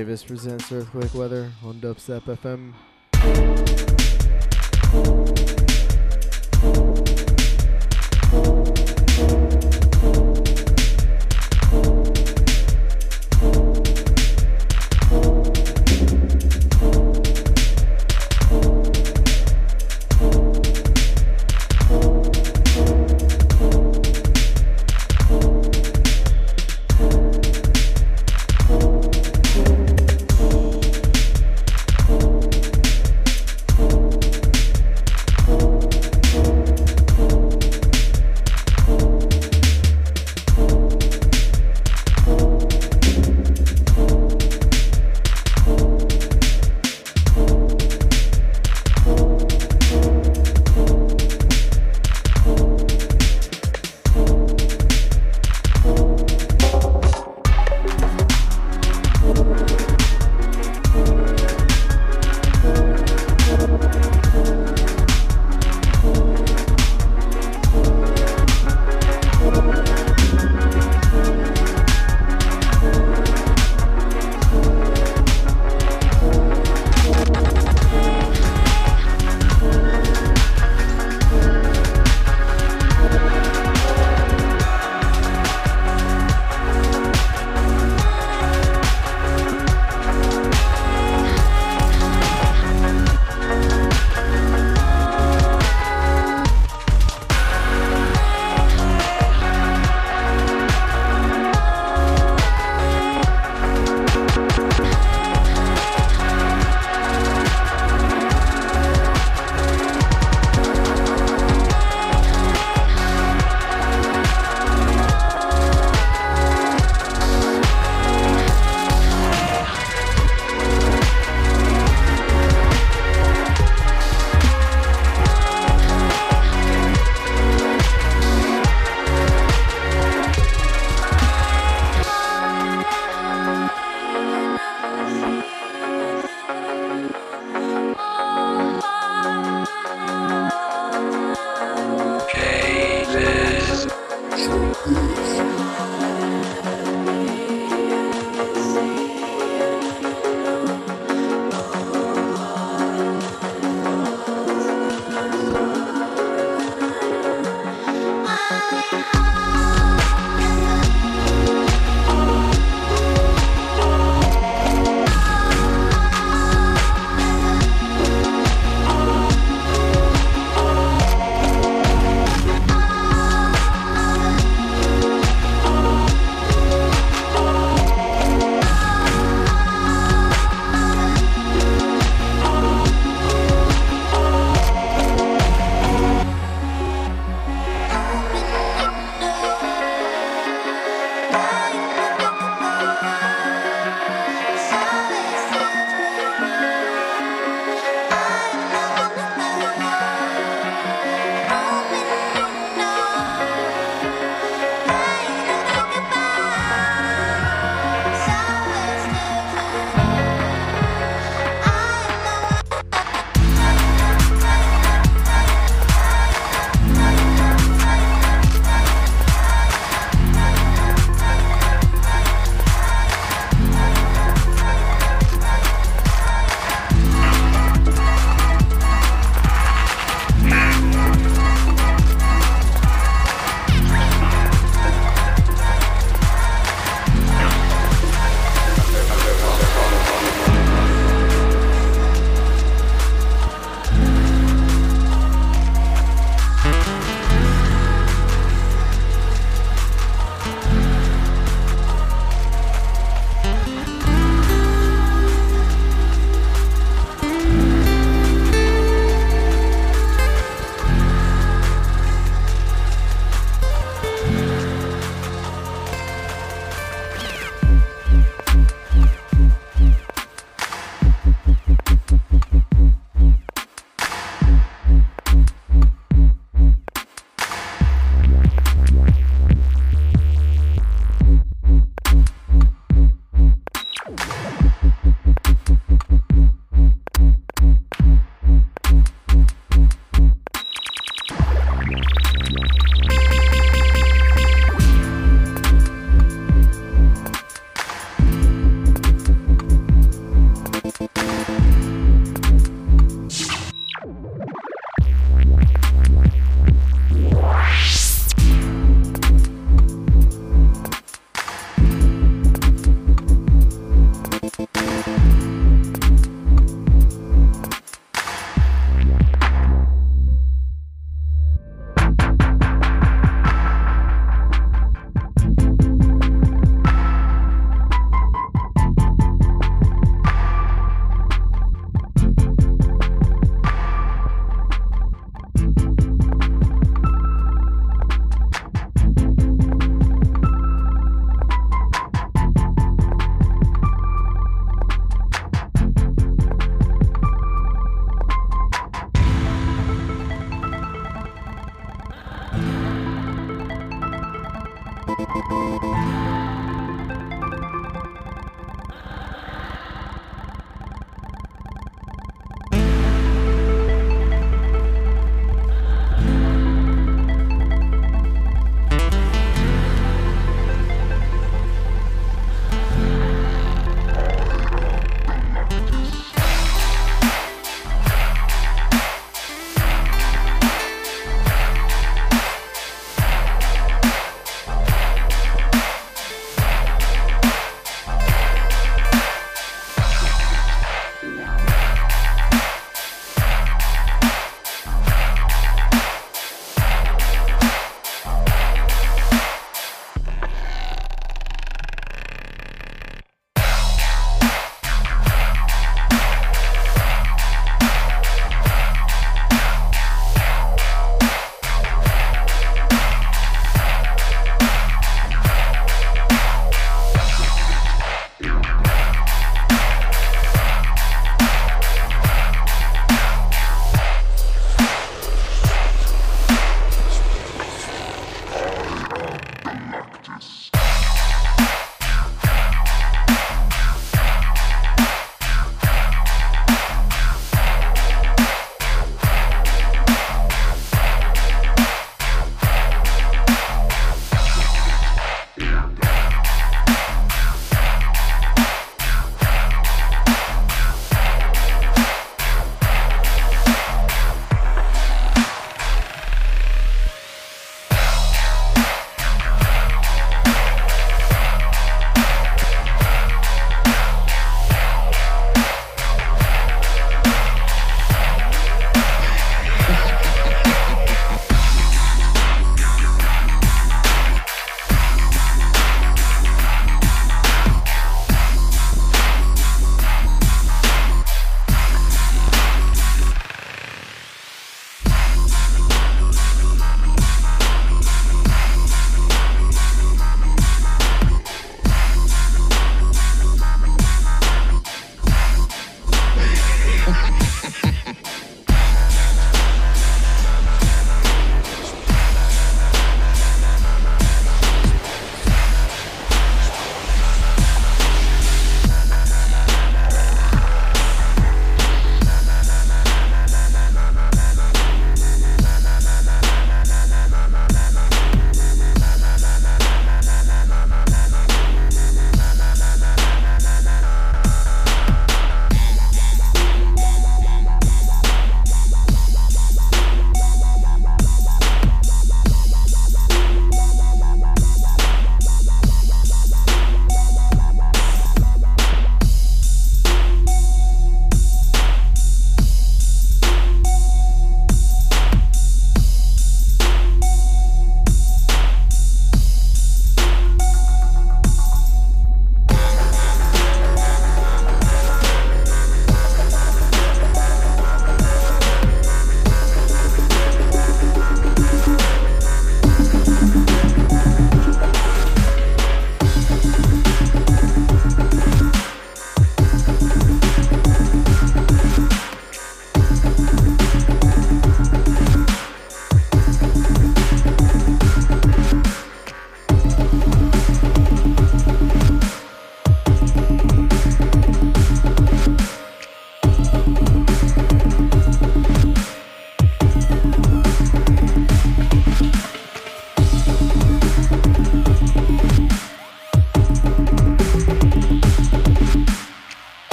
JVIZ presents Earthquake Weather on Dubstep FM.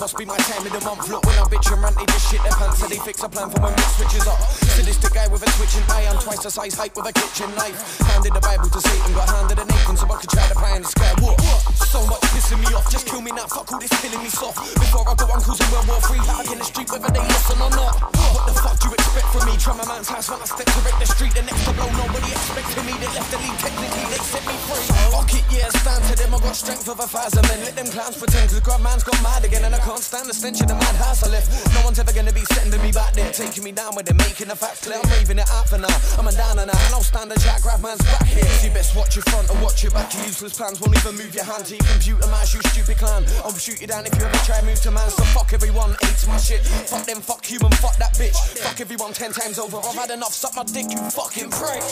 Must be my time in the month. Look, when I bitch and they just shit their pants. So they fix a plan for when it switches up. Sadistic guy with a twitching eye. I'm twice the size height with a kitchen knife. Handed the Bible to Satan, got handed an Nathan so I could try to pie in the sky. What? So much pissing me off. Just kill me now. Fuck all this killing me soft. Before I go uncles in World War Three, out in the street whether they listen or not. What the fuck do you expect from me? Try my man's house when I step to the street. The next to blow, nobody expecting me. They left the lead technically, they free. Fuck it, yeah, stand to them. I got strength of a thousand men. Let them clowns pretend, cause God man's got mad again and I can't stand the stench of the madhouse I left. No one's ever gonna be sending me back there, taking me down with them, making the facts clear. I'm raving it out for now. I'm a down and and I'll stand a jack, grab man's back here. You best watch your front or watch your back. Your useless plans won't even move your hand to your computer, man. You stupid clown. I'll shoot you down if you ever try move to man. So fuck everyone, hates my shit. Fuck them, fuck human, fuck that bitch. Fuck everyone ten times over. I've had enough, suck my dick, you fucking prick.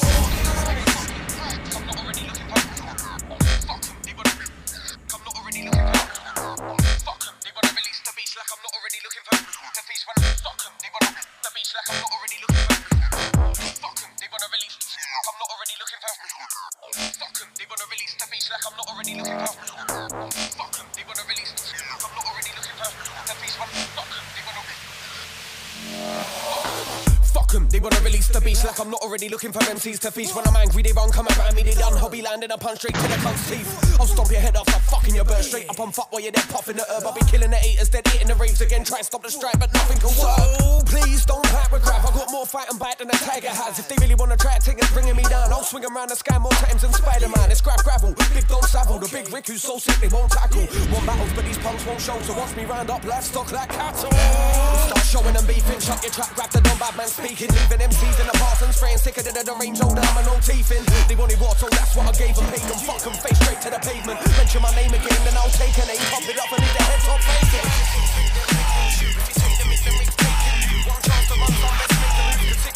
Like I'm not already looking for MCs to feast. When I'm angry, they run, come around me, they done. Hobby landing a punch straight to the cunt's teeth. I'll stomp your head off, I'm fucking your bird straight up on fuck while you're there puffing the herb. I'll be killing the haters, dead hitting the raves again. Try to stop the strike, but nothing can work. So please don't pack with crap. I got more fight and bite than a tiger has. If they really wanna try to take it, bringing me down, I'll swing around the sky more times than Spider Man. It's scrap gravel, big don't saddle. The big Rick who's so sick they won't tackle. One battles, but these punks won't show. So watch me round up livestock like cattle. Start showing them beefing, shut your trap, grab the dumb bad man speaking, leaving MCs in the and spraying sicker than the range older, I'm no teeth in. They wanted water, so that's what I gave them. Paid them, fuck them, face straight to the pavement. Mention my name again, then I'll take a name, pop it up and leave the head top tick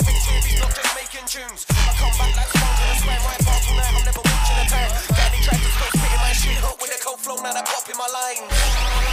victories, not just making tunes. I come back like sponge and I swear right bar tonight. I'm never watching a time. Daddy tried to stop spitting my shit up with a cold flow, now that pop in my line.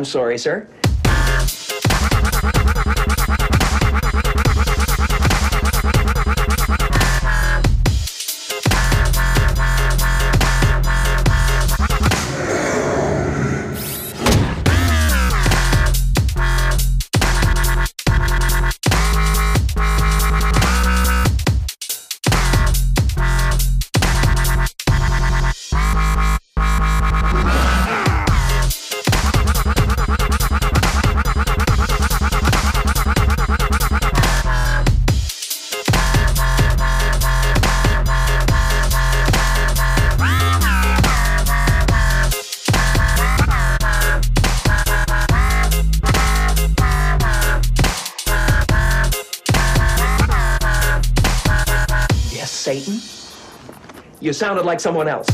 I'm sorry, sir. You sounded like someone else.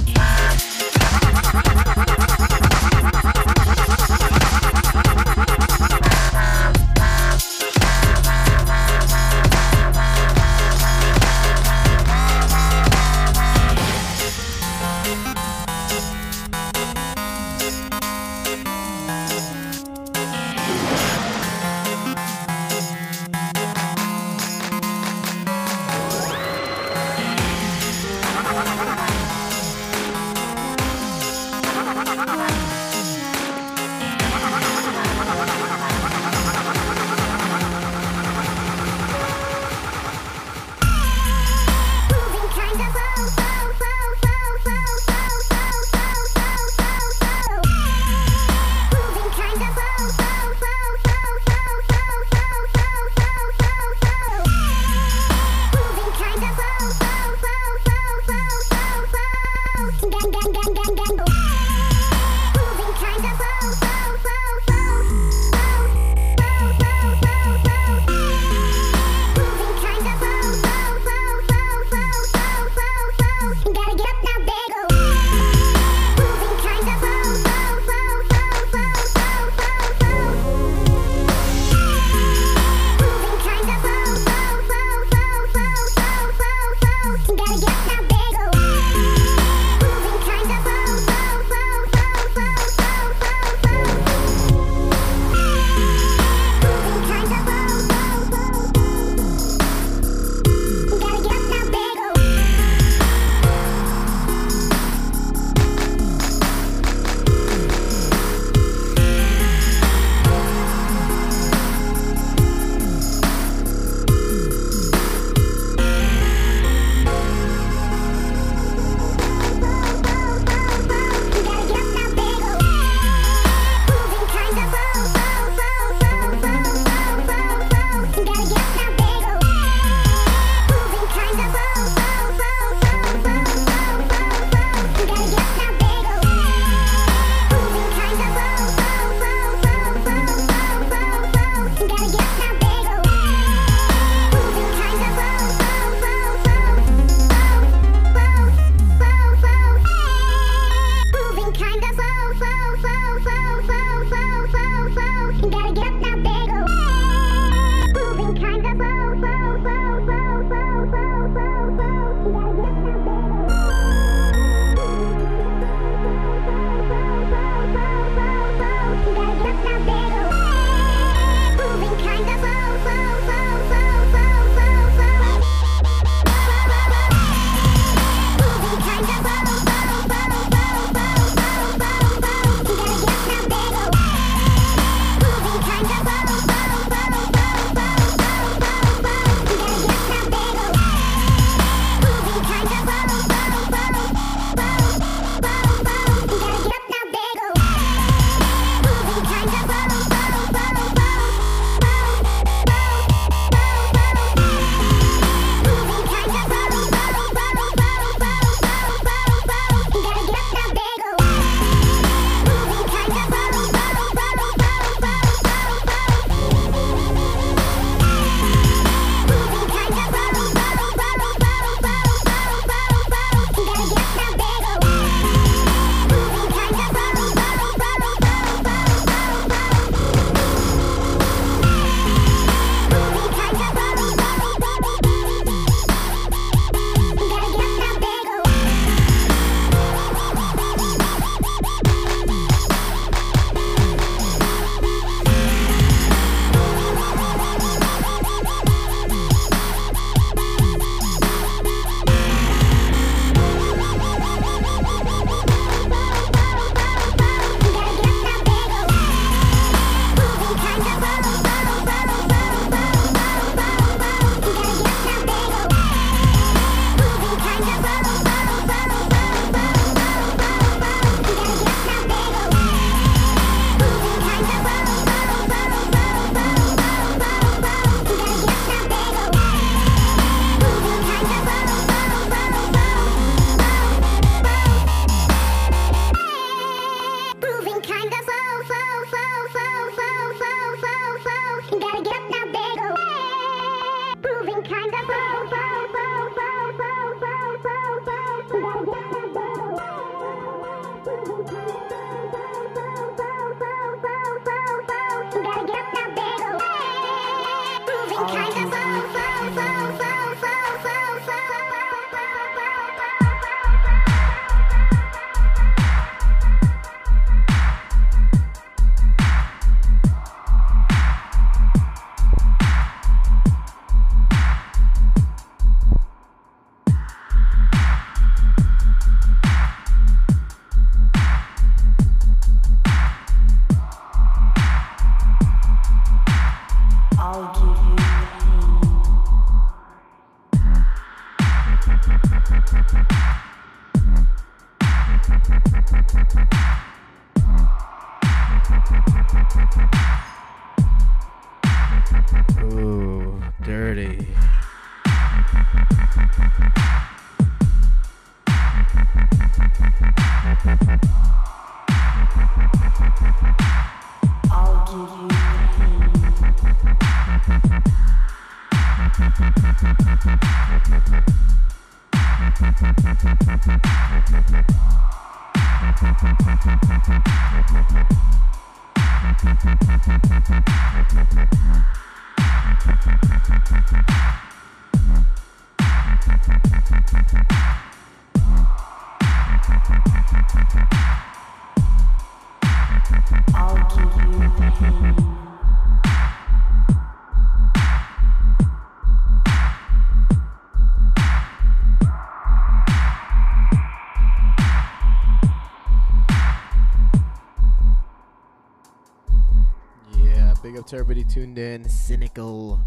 to everybody tuned in. Cynical,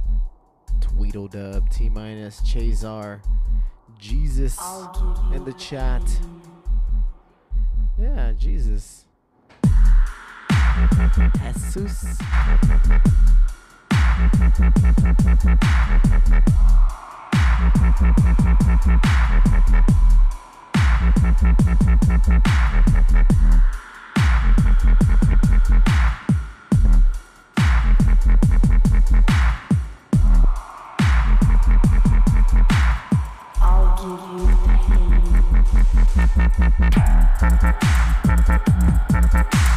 Tweedledub, T minus, Chazar, Jesus in the chat. Yeah, Jesus. Jesus. I'll give you pain.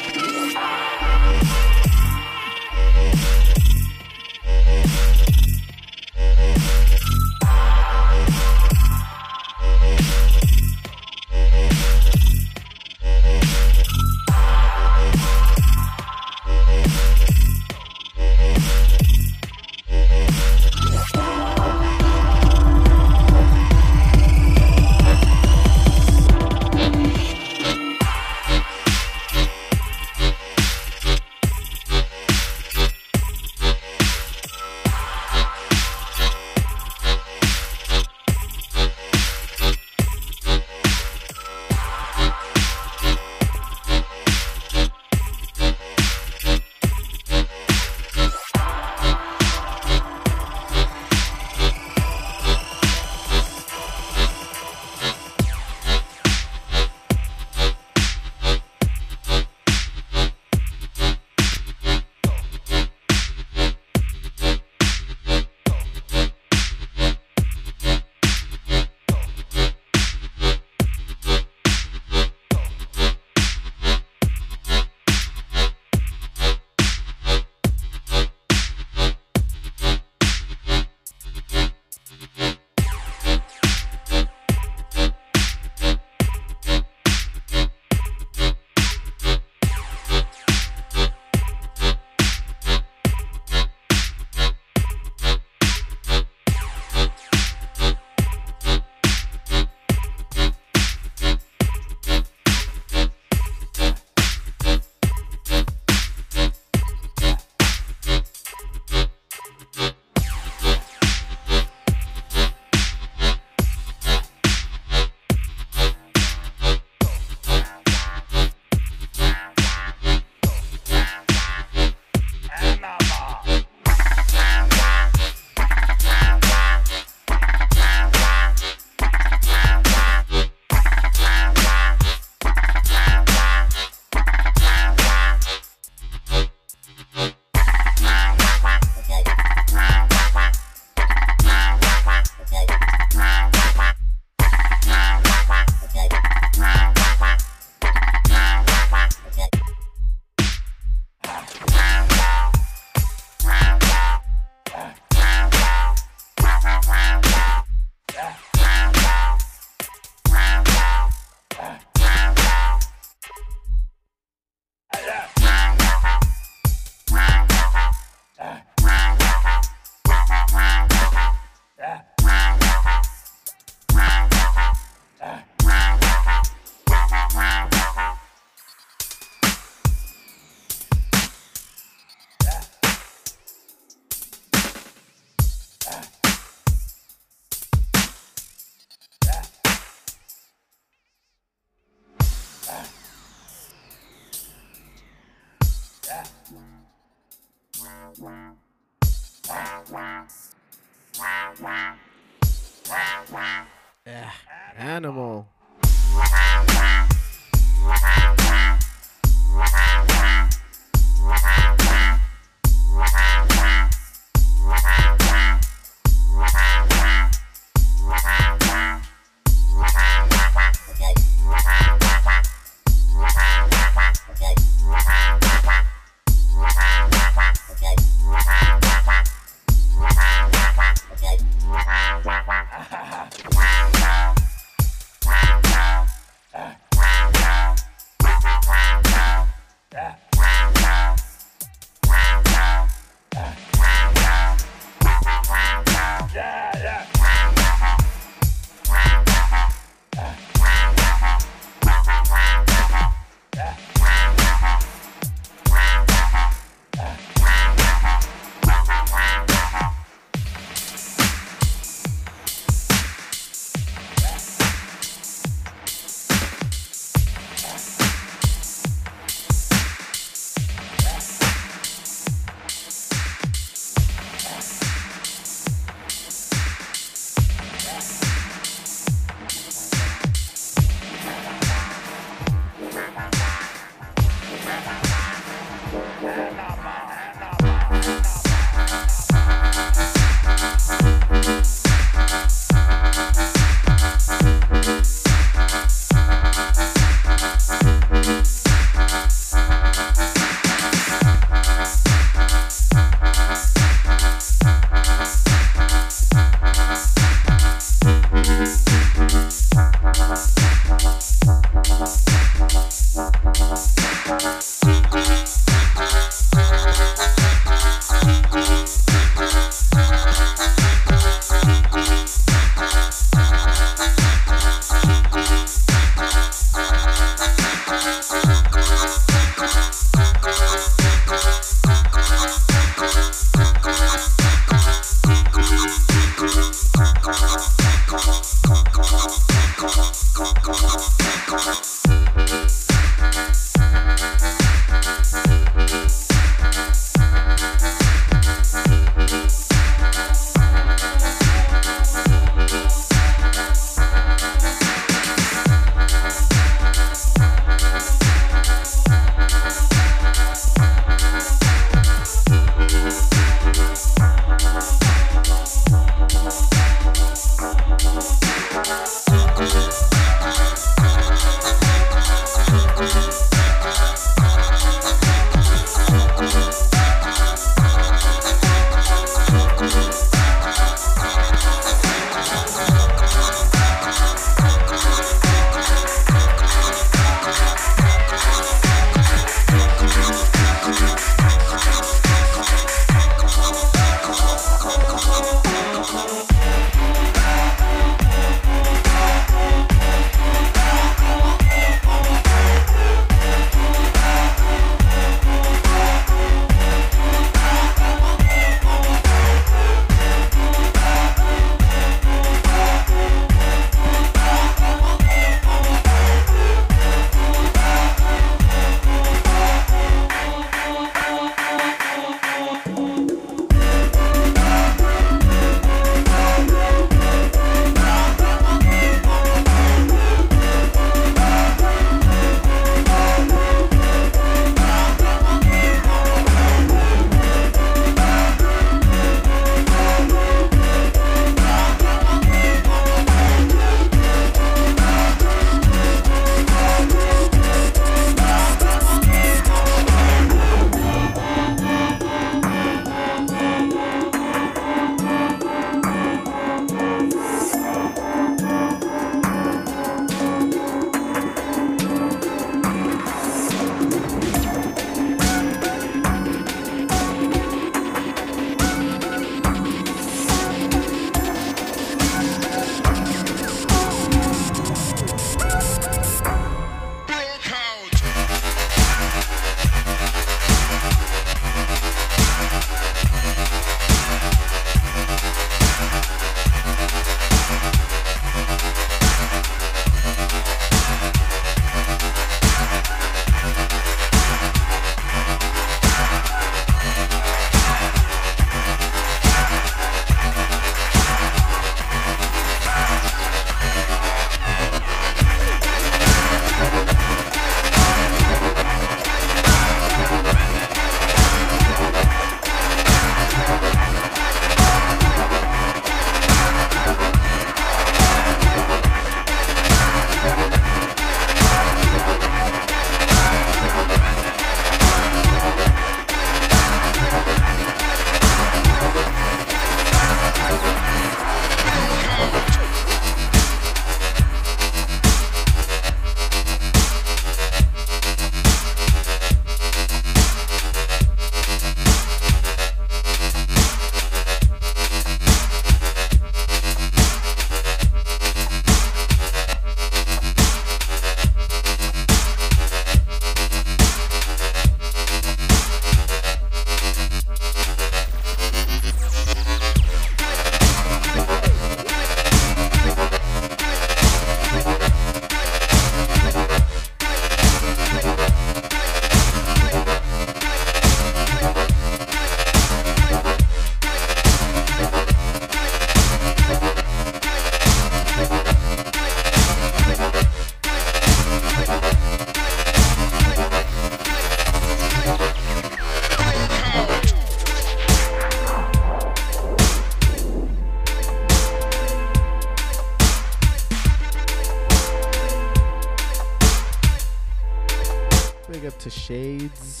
Shades.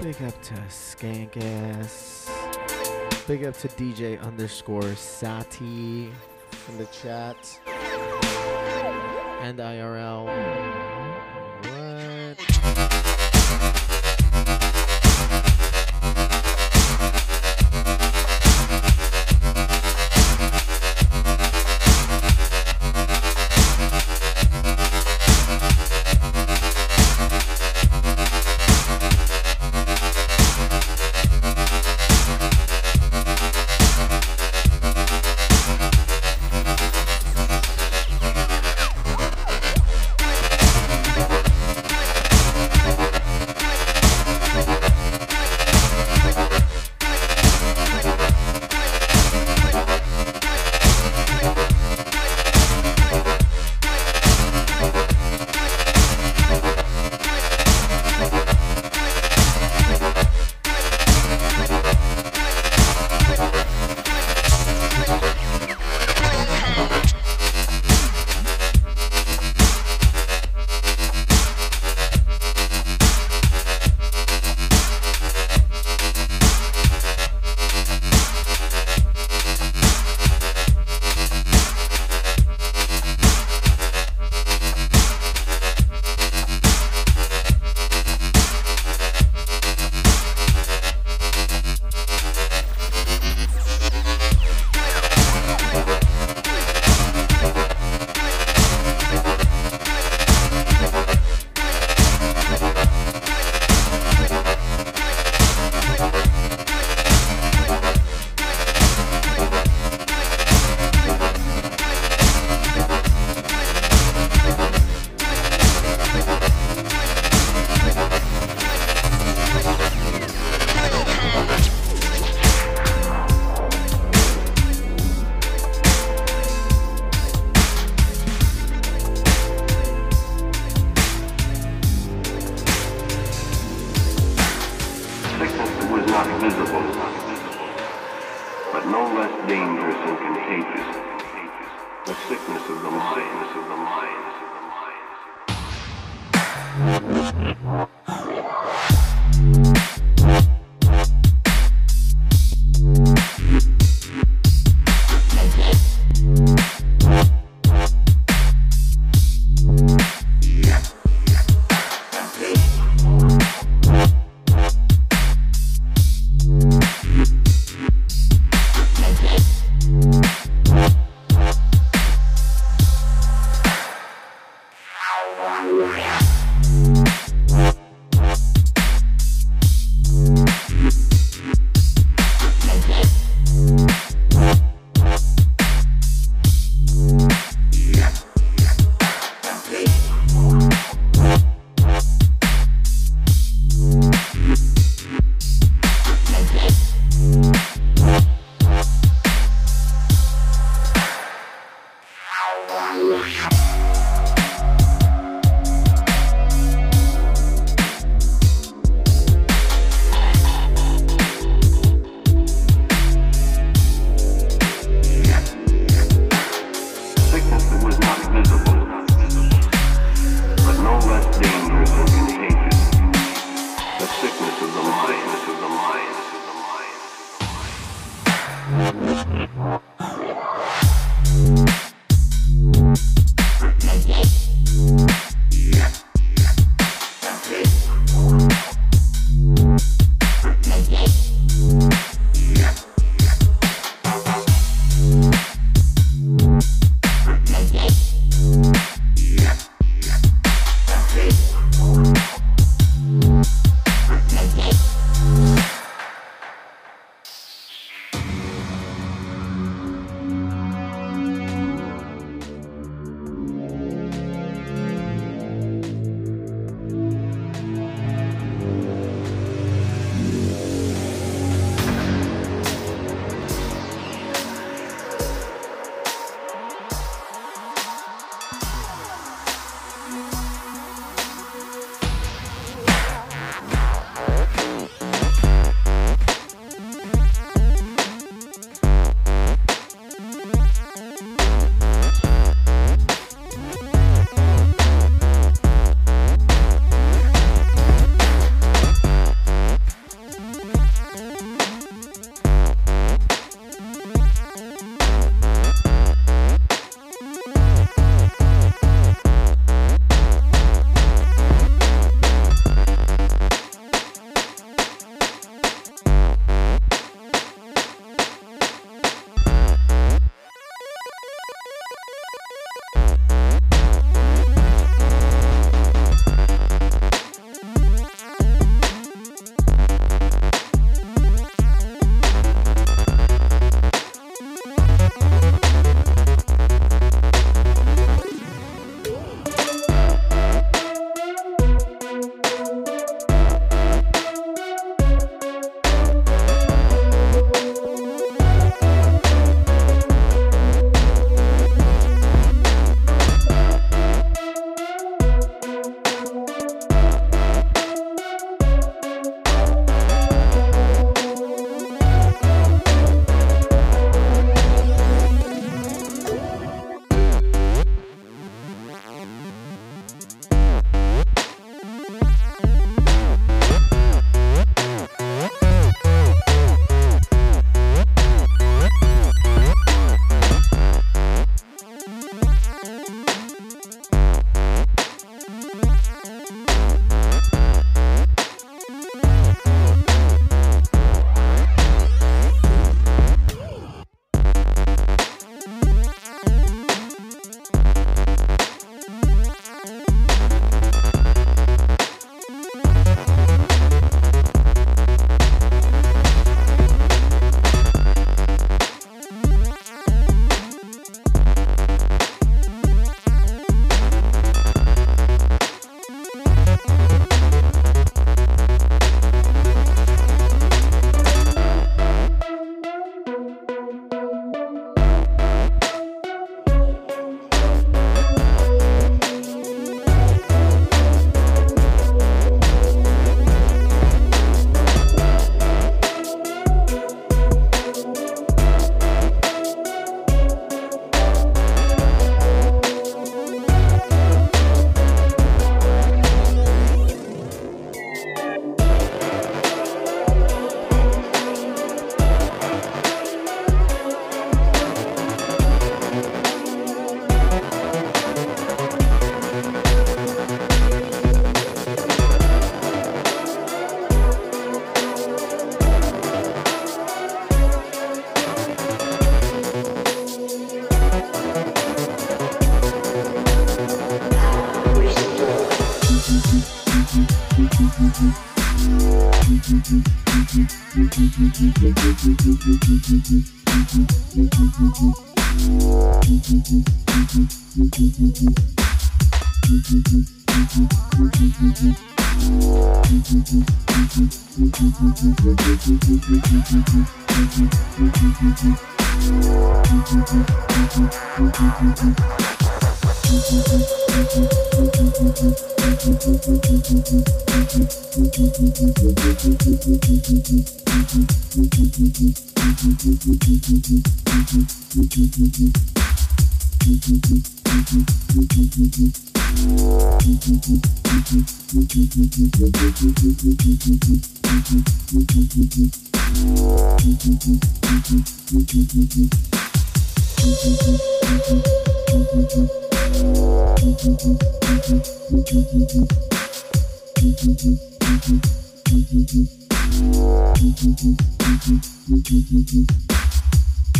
Big up to Skankass. Big up to DJ underscore Sati in the chat. And IRL.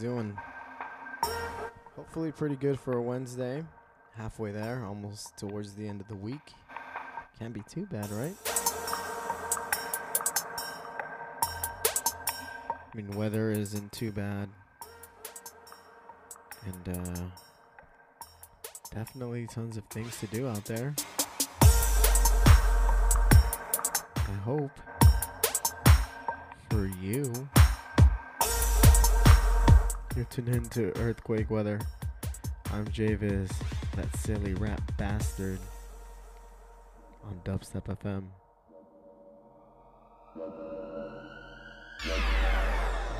doing? Hopefully pretty good for a Wednesday. Halfway there, almost towards the end of the week. Can't be too bad, right? I mean, weather isn't too bad. And uh definitely tons of things to do out there. I hope for you. You're tuned into Earthquake Weather. I'm JVIZ, that silly rap bastard on Dubstep FM.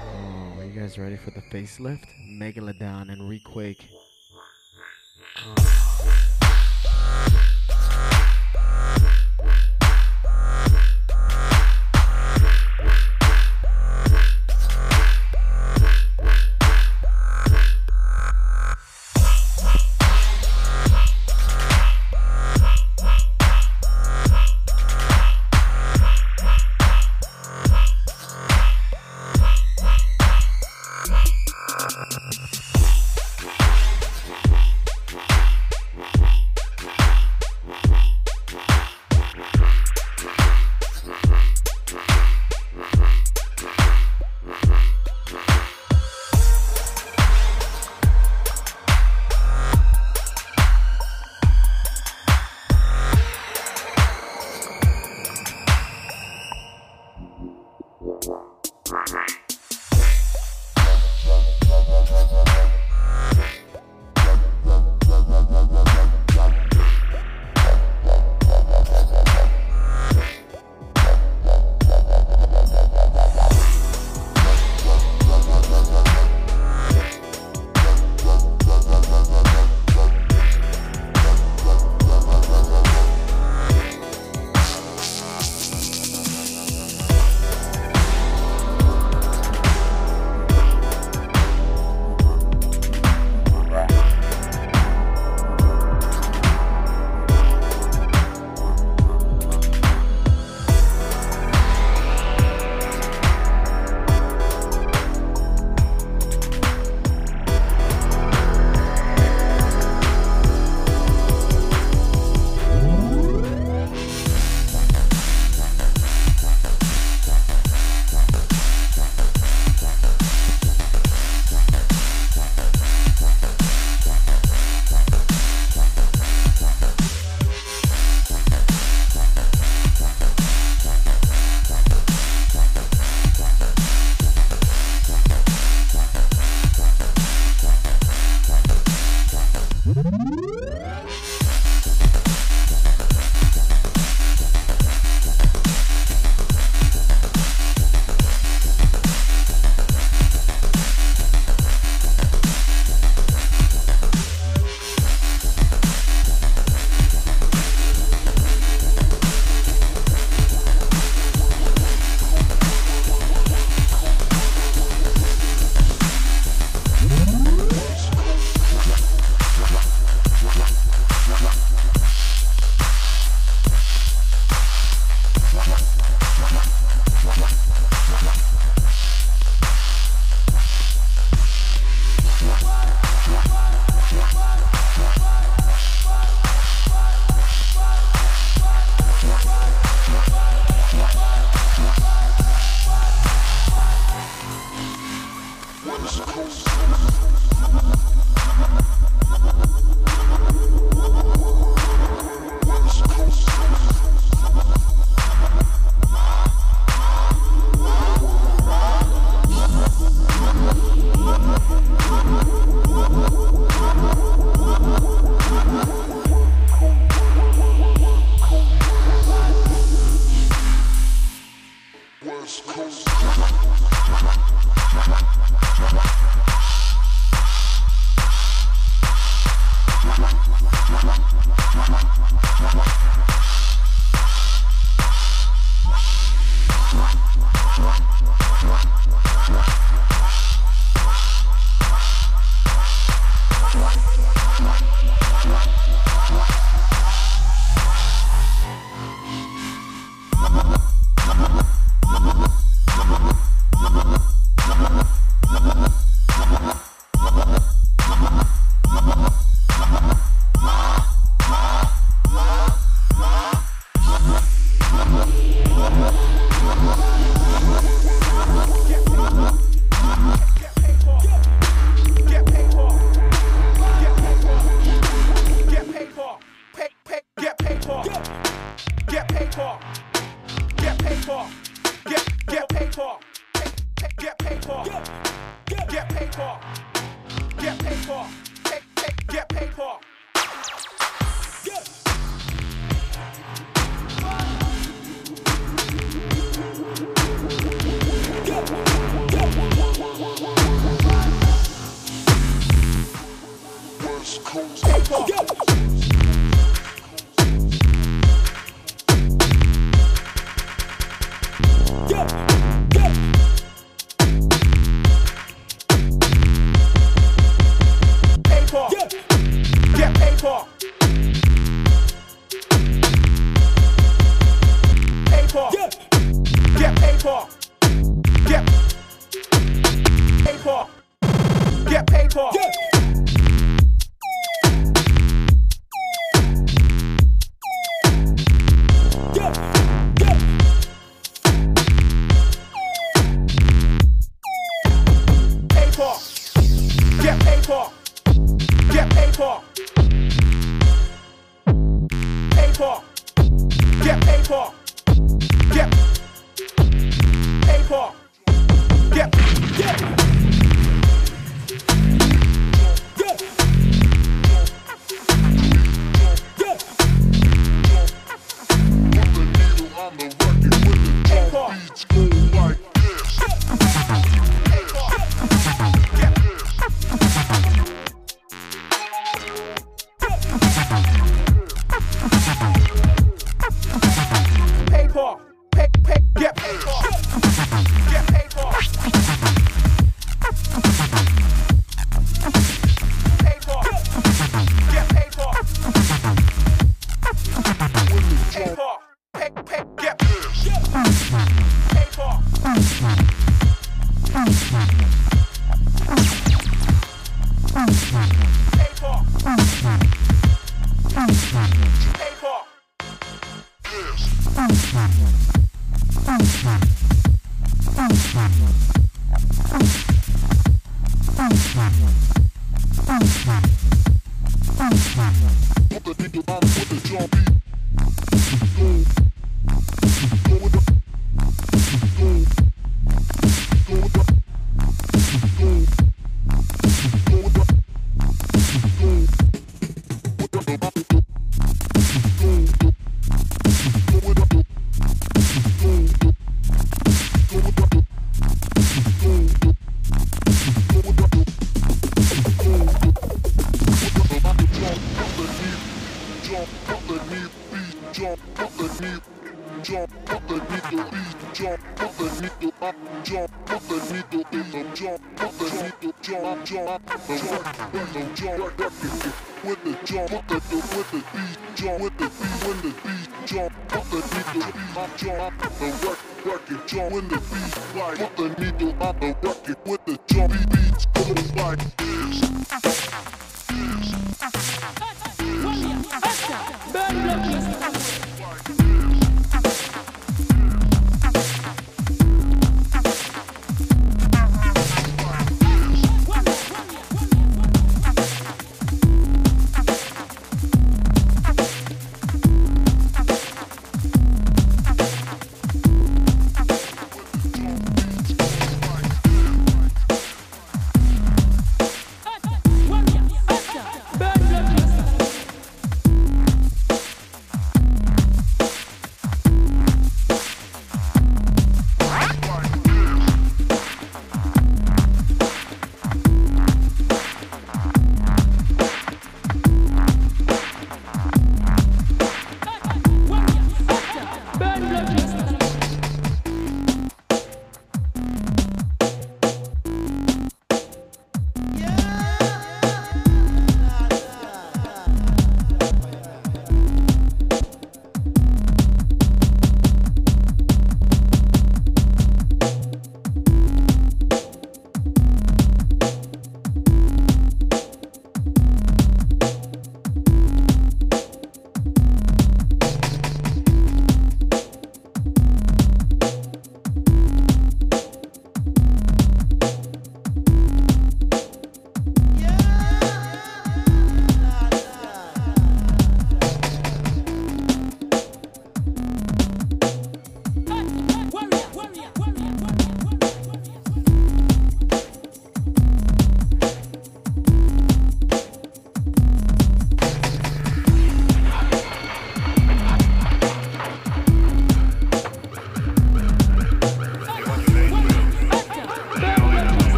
Oh, are you guys ready for the facelift? Megalodon and Requake.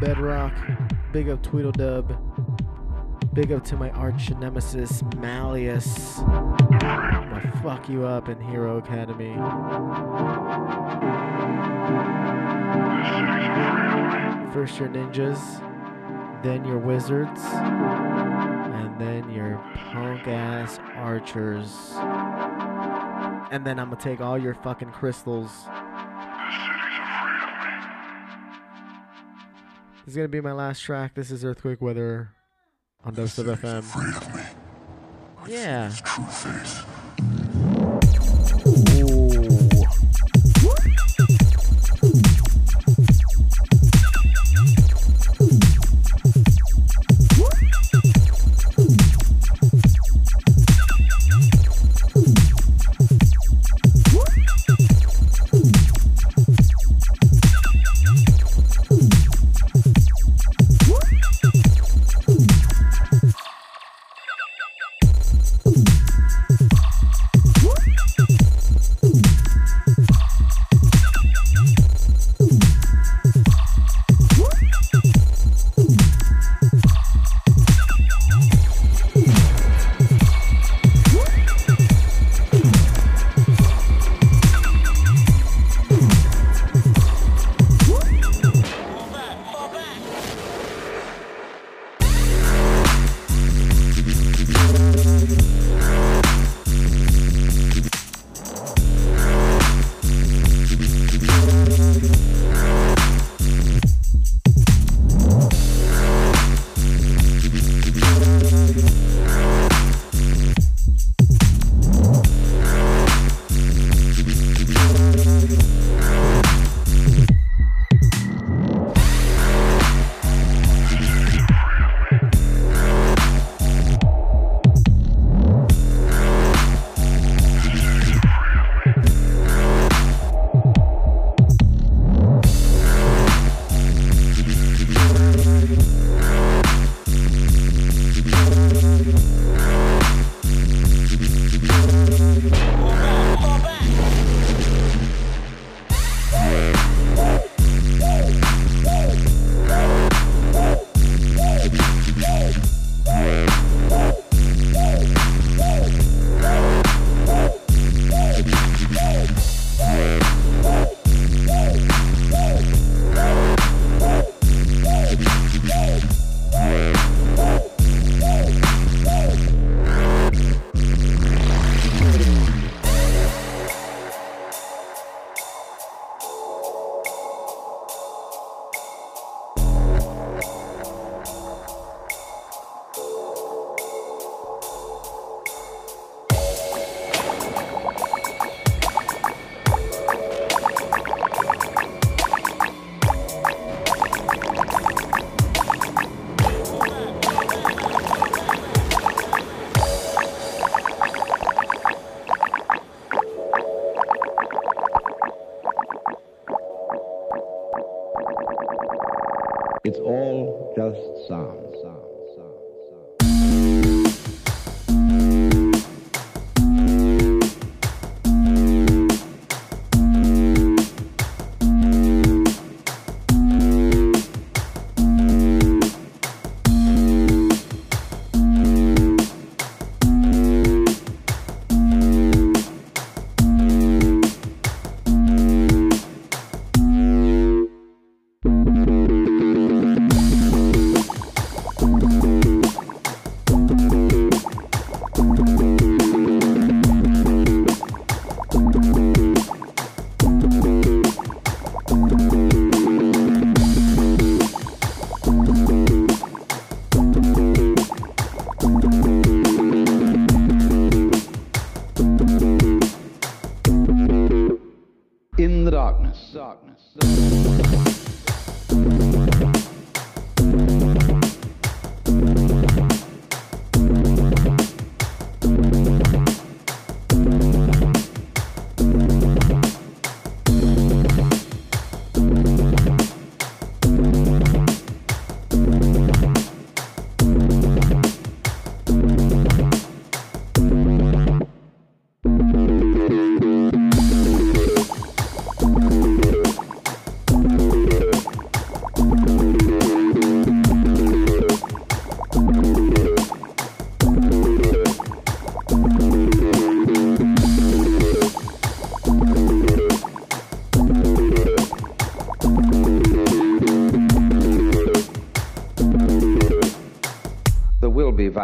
Tweedledub. Big up Tweedle Dub, big up to my arch nemesis, Malleus. Gonna fuck you up in Hero Academy. First your ninjas, then your wizards, and then your punk ass archers. And then I'm gonna take all your fucking crystals This is gonna be my last track. This is Earthquake Weather on Dubstep FM. Yeah. It's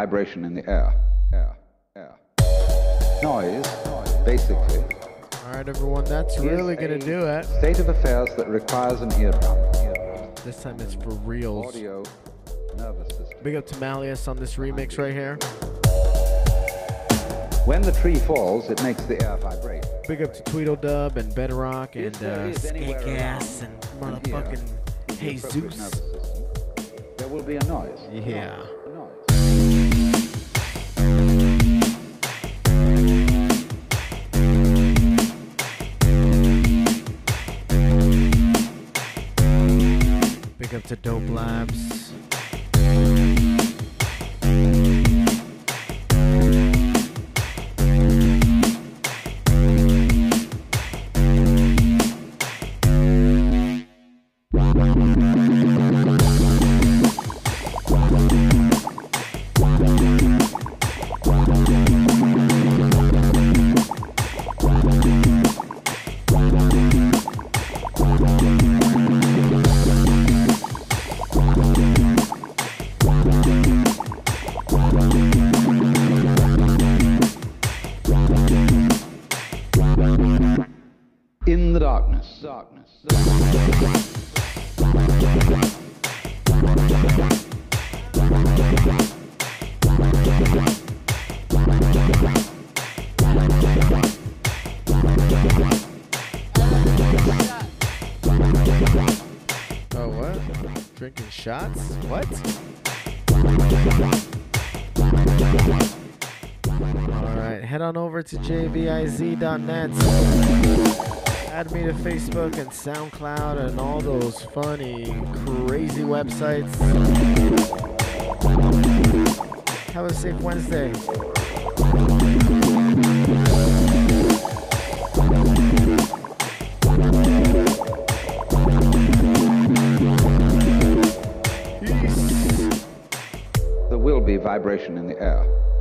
vibration in the air. Air. Air. Noise, basically, All right, everyone, that's really gonna do it. State of affairs that requires an eardrum. This time it's for reals. Audio, nervous system. Big up to Malleus on this remix right here. When the tree falls, it makes the air vibrate. Big up to Tweedledub and Bedrock and uh, is Ass and motherfucking in the Jesus. There will be a noise. Yeah. To Dope Labs. Shots? What? Alright, head on over to jviz.net. Add me to Facebook and SoundCloud and all those funny, crazy websites. Have a safe Wednesday. Vibration in the air.